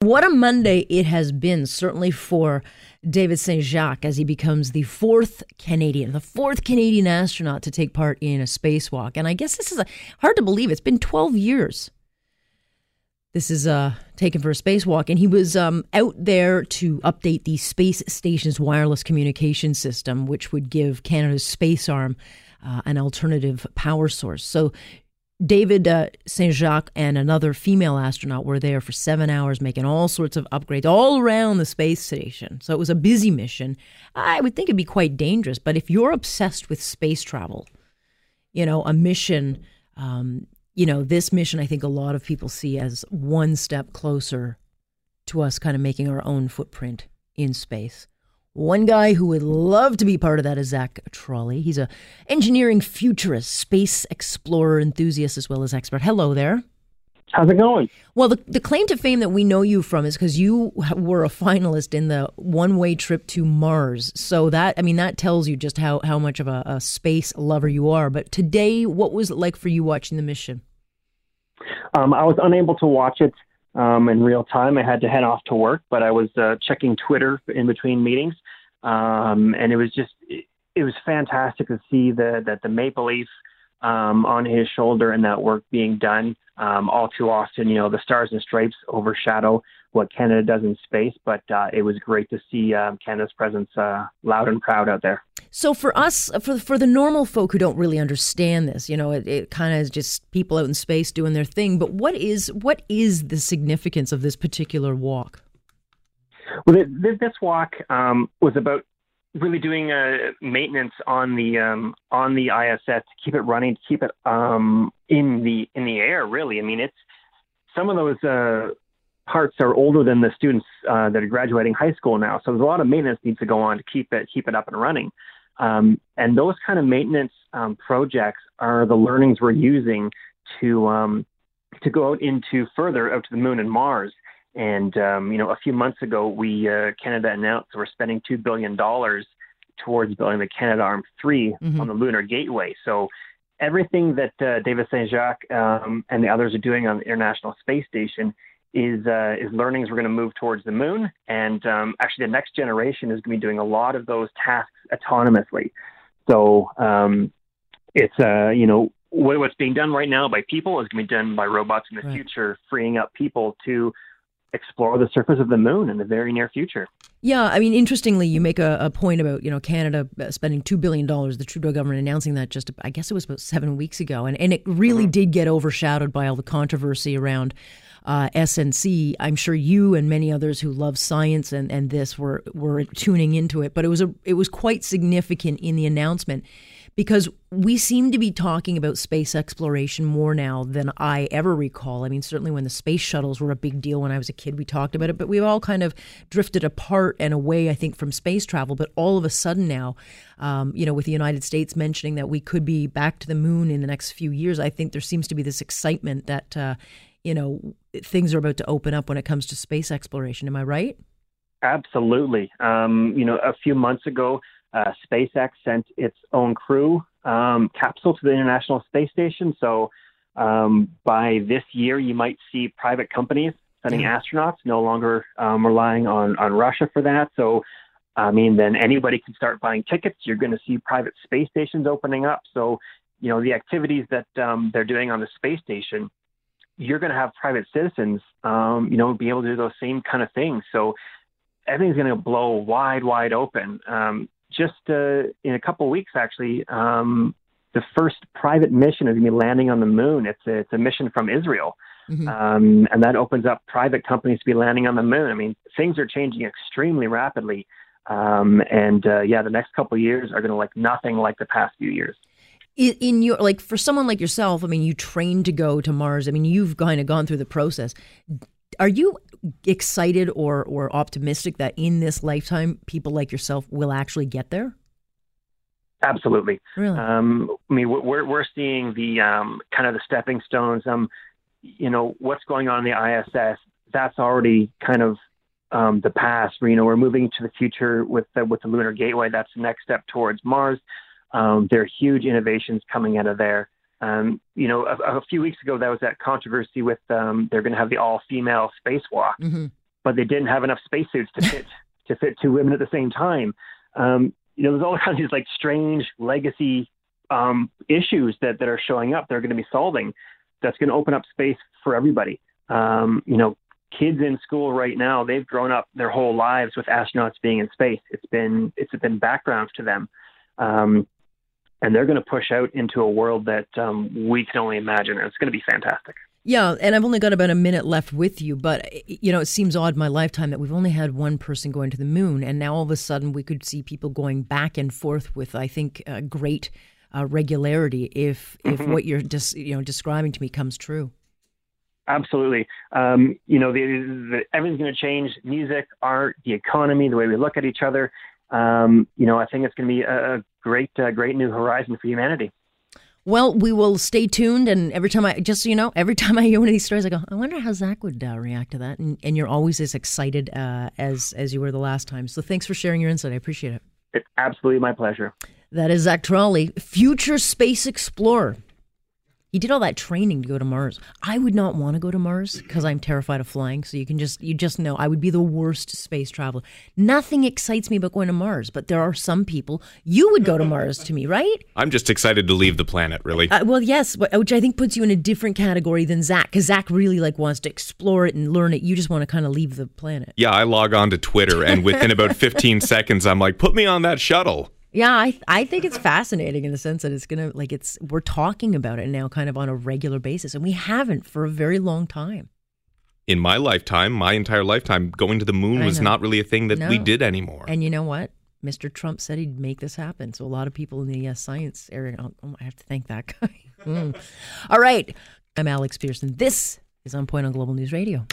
What a Monday it has been, certainly for David St. Jacques, as he becomes the fourth Canadian, the fourth Canadian astronaut to take part in a spacewalk. And I guess this is a, hard to believe. It's been 12 years. This is uh, taken for a spacewalk, and he was um, out there to update the space station's wireless communication system, which would give Canada's space arm uh, an alternative power source. So David uh, St. Jacques and another female astronaut were there for seven hours making all sorts of upgrades all around the space station. So it was a busy mission. I would think it'd be quite dangerous, but if you're obsessed with space travel, you know, a mission, um, you know, this mission I think a lot of people see as one step closer to us kind of making our own footprint in space. One guy who would love to be part of that is Zach Trolley. He's a engineering futurist, space explorer enthusiast, as well as expert. Hello there. How's it going? Well, the, the claim to fame that we know you from is because you were a finalist in the one way trip to Mars. So that, I mean, that tells you just how, how much of a, a space lover you are. But today, what was it like for you watching the mission? Um, I was unable to watch it um, in real time. I had to head off to work, but I was uh, checking Twitter in between meetings, um, and it was just it, it, was fantastic to see the that the maple leaf um, on his shoulder and that work being done. Um, all too often, you know, the stars and stripes overshadow what Canada does in space, but uh, it was great to see um, Canada's presence uh, loud and proud out there. So for us, for for the normal folk who don't really understand this, you know, it, it kind of is just people out in space doing their thing. But what is what is the significance of this particular walk? Well, this walk um, was about really doing uh, maintenance on the um, on the ISS to keep it running, to keep it um, in the in the air. Really, I mean, it's some of those uh, parts are older than the students uh, that are graduating high school now. So there's a lot of maintenance needs to go on to keep it keep it up and running. Um, and those kind of maintenance um, projects are the learnings we're using to um, to go out into further out to the moon and Mars. And um, you know, a few months ago, we uh, Canada announced we're spending two billion dollars towards building the Canada Arm 3 mm-hmm. on the Lunar Gateway. So everything that uh, David Saint Jacques um, and the others are doing on the International Space Station is uh, is learnings we're going to move towards the moon, and um, actually the next generation is going to be doing a lot of those tasks autonomously. So um, it's uh, you know what, what's being done right now by people is going to be done by robots in the right. future, freeing up people to explore the surface of the moon in the very near future. Yeah, I mean, interestingly, you make a, a point about you know Canada uh, spending two billion dollars. The Trudeau government announcing that just I guess it was about seven weeks ago, and and it really mm-hmm. did get overshadowed by all the controversy around uh, SNC. I'm sure you and many others who love science and, and this were were tuning into it, but it was a it was quite significant in the announcement because we seem to be talking about space exploration more now than I ever recall. I mean, certainly when the space shuttles were a big deal when I was a kid, we talked about it, but we've all kind of drifted apart and away, I think, from space travel. But all of a sudden now, um, you know, with the United States mentioning that we could be back to the moon in the next few years, I think there seems to be this excitement that, uh, you know, things are about to open up when it comes to space exploration. Am I right? Absolutely. Um, you know, a few months ago, uh, SpaceX sent its own crew um, capsule to the International Space Station. So um, by this year, you might see private companies sending astronauts, no longer um, relying on, on Russia for that. So, I mean, then anybody can start buying tickets. You're going to see private space stations opening up. So, you know, the activities that um, they're doing on the space station you're going to have private citizens, um, you know, be able to do those same kind of things. So everything's going to blow wide, wide open. Um, just uh, in a couple of weeks, actually, um, the first private mission is going to be landing on the moon. It's a, it's a mission from Israel. Mm-hmm. Um, and that opens up private companies to be landing on the moon. I mean, things are changing extremely rapidly. Um, and uh, yeah, the next couple of years are going to look nothing like the past few years in your like for someone like yourself i mean you trained to go to mars i mean you've kind of gone through the process are you excited or or optimistic that in this lifetime people like yourself will actually get there absolutely really um, i mean we're we're seeing the um, kind of the stepping stones um you know what's going on in the iss that's already kind of um, the past. You know, we're moving to the future with the, with the lunar gateway. That's the next step towards Mars. Um, there are huge innovations coming out of there. Um, you know, a, a, few weeks ago, there was that controversy with um, they're going to have the all-female spacewalk, mm-hmm. but they didn't have enough spacesuits to fit to fit two women at the same time. Um, you know, there's all kinds of these like strange legacy um, issues that that are showing up. They're going to be solving. That's going to open up space for everybody. Um, you know, kids in school right now, they've grown up their whole lives with astronauts being in space. It's been it's been background to them. Um, and they're going to push out into a world that um, we can only imagine. And it's going to be fantastic. Yeah, and I've only got about a minute left with you, but you know, it seems odd in my lifetime that we've only had one person going to the moon, and now all of a sudden we could see people going back and forth with, I think, uh, great uh, regularity. If if mm-hmm. what you're just you know describing to me comes true. Absolutely. Um, you know, the, the, everything's going to change: music, art, the economy, the way we look at each other. Um, you know, I think it's going to be a, great, uh, great new horizon for humanity. Well, we will stay tuned, and every time I just so you know, every time I hear one of these stories, I go, I wonder how Zach would uh, react to that. And, and, you're always as excited uh, as as you were the last time. So thanks for sharing your insight. I appreciate it. It's absolutely my pleasure. That is Zach Trolley, future space explorer. He did all that training to go to Mars. I would not want to go to Mars because I'm terrified of flying. So you can just you just know I would be the worst space traveler. Nothing excites me about going to Mars, but there are some people. You would go to Mars to me, right? I'm just excited to leave the planet. Really? Uh, well, yes, which I think puts you in a different category than Zach because Zach really like wants to explore it and learn it. You just want to kind of leave the planet. Yeah, I log on to Twitter and within about 15 seconds, I'm like, put me on that shuttle. Yeah, I I think it's fascinating in the sense that it's gonna like it's we're talking about it now kind of on a regular basis, and we haven't for a very long time. In my lifetime, my entire lifetime, going to the moon was not really a thing that no. we did anymore. And you know what? Mr. Trump said he'd make this happen. So a lot of people in the uh, science area, oh, oh, I have to thank that guy. mm. All right, I'm Alex Pearson. This is On Point on Global News Radio.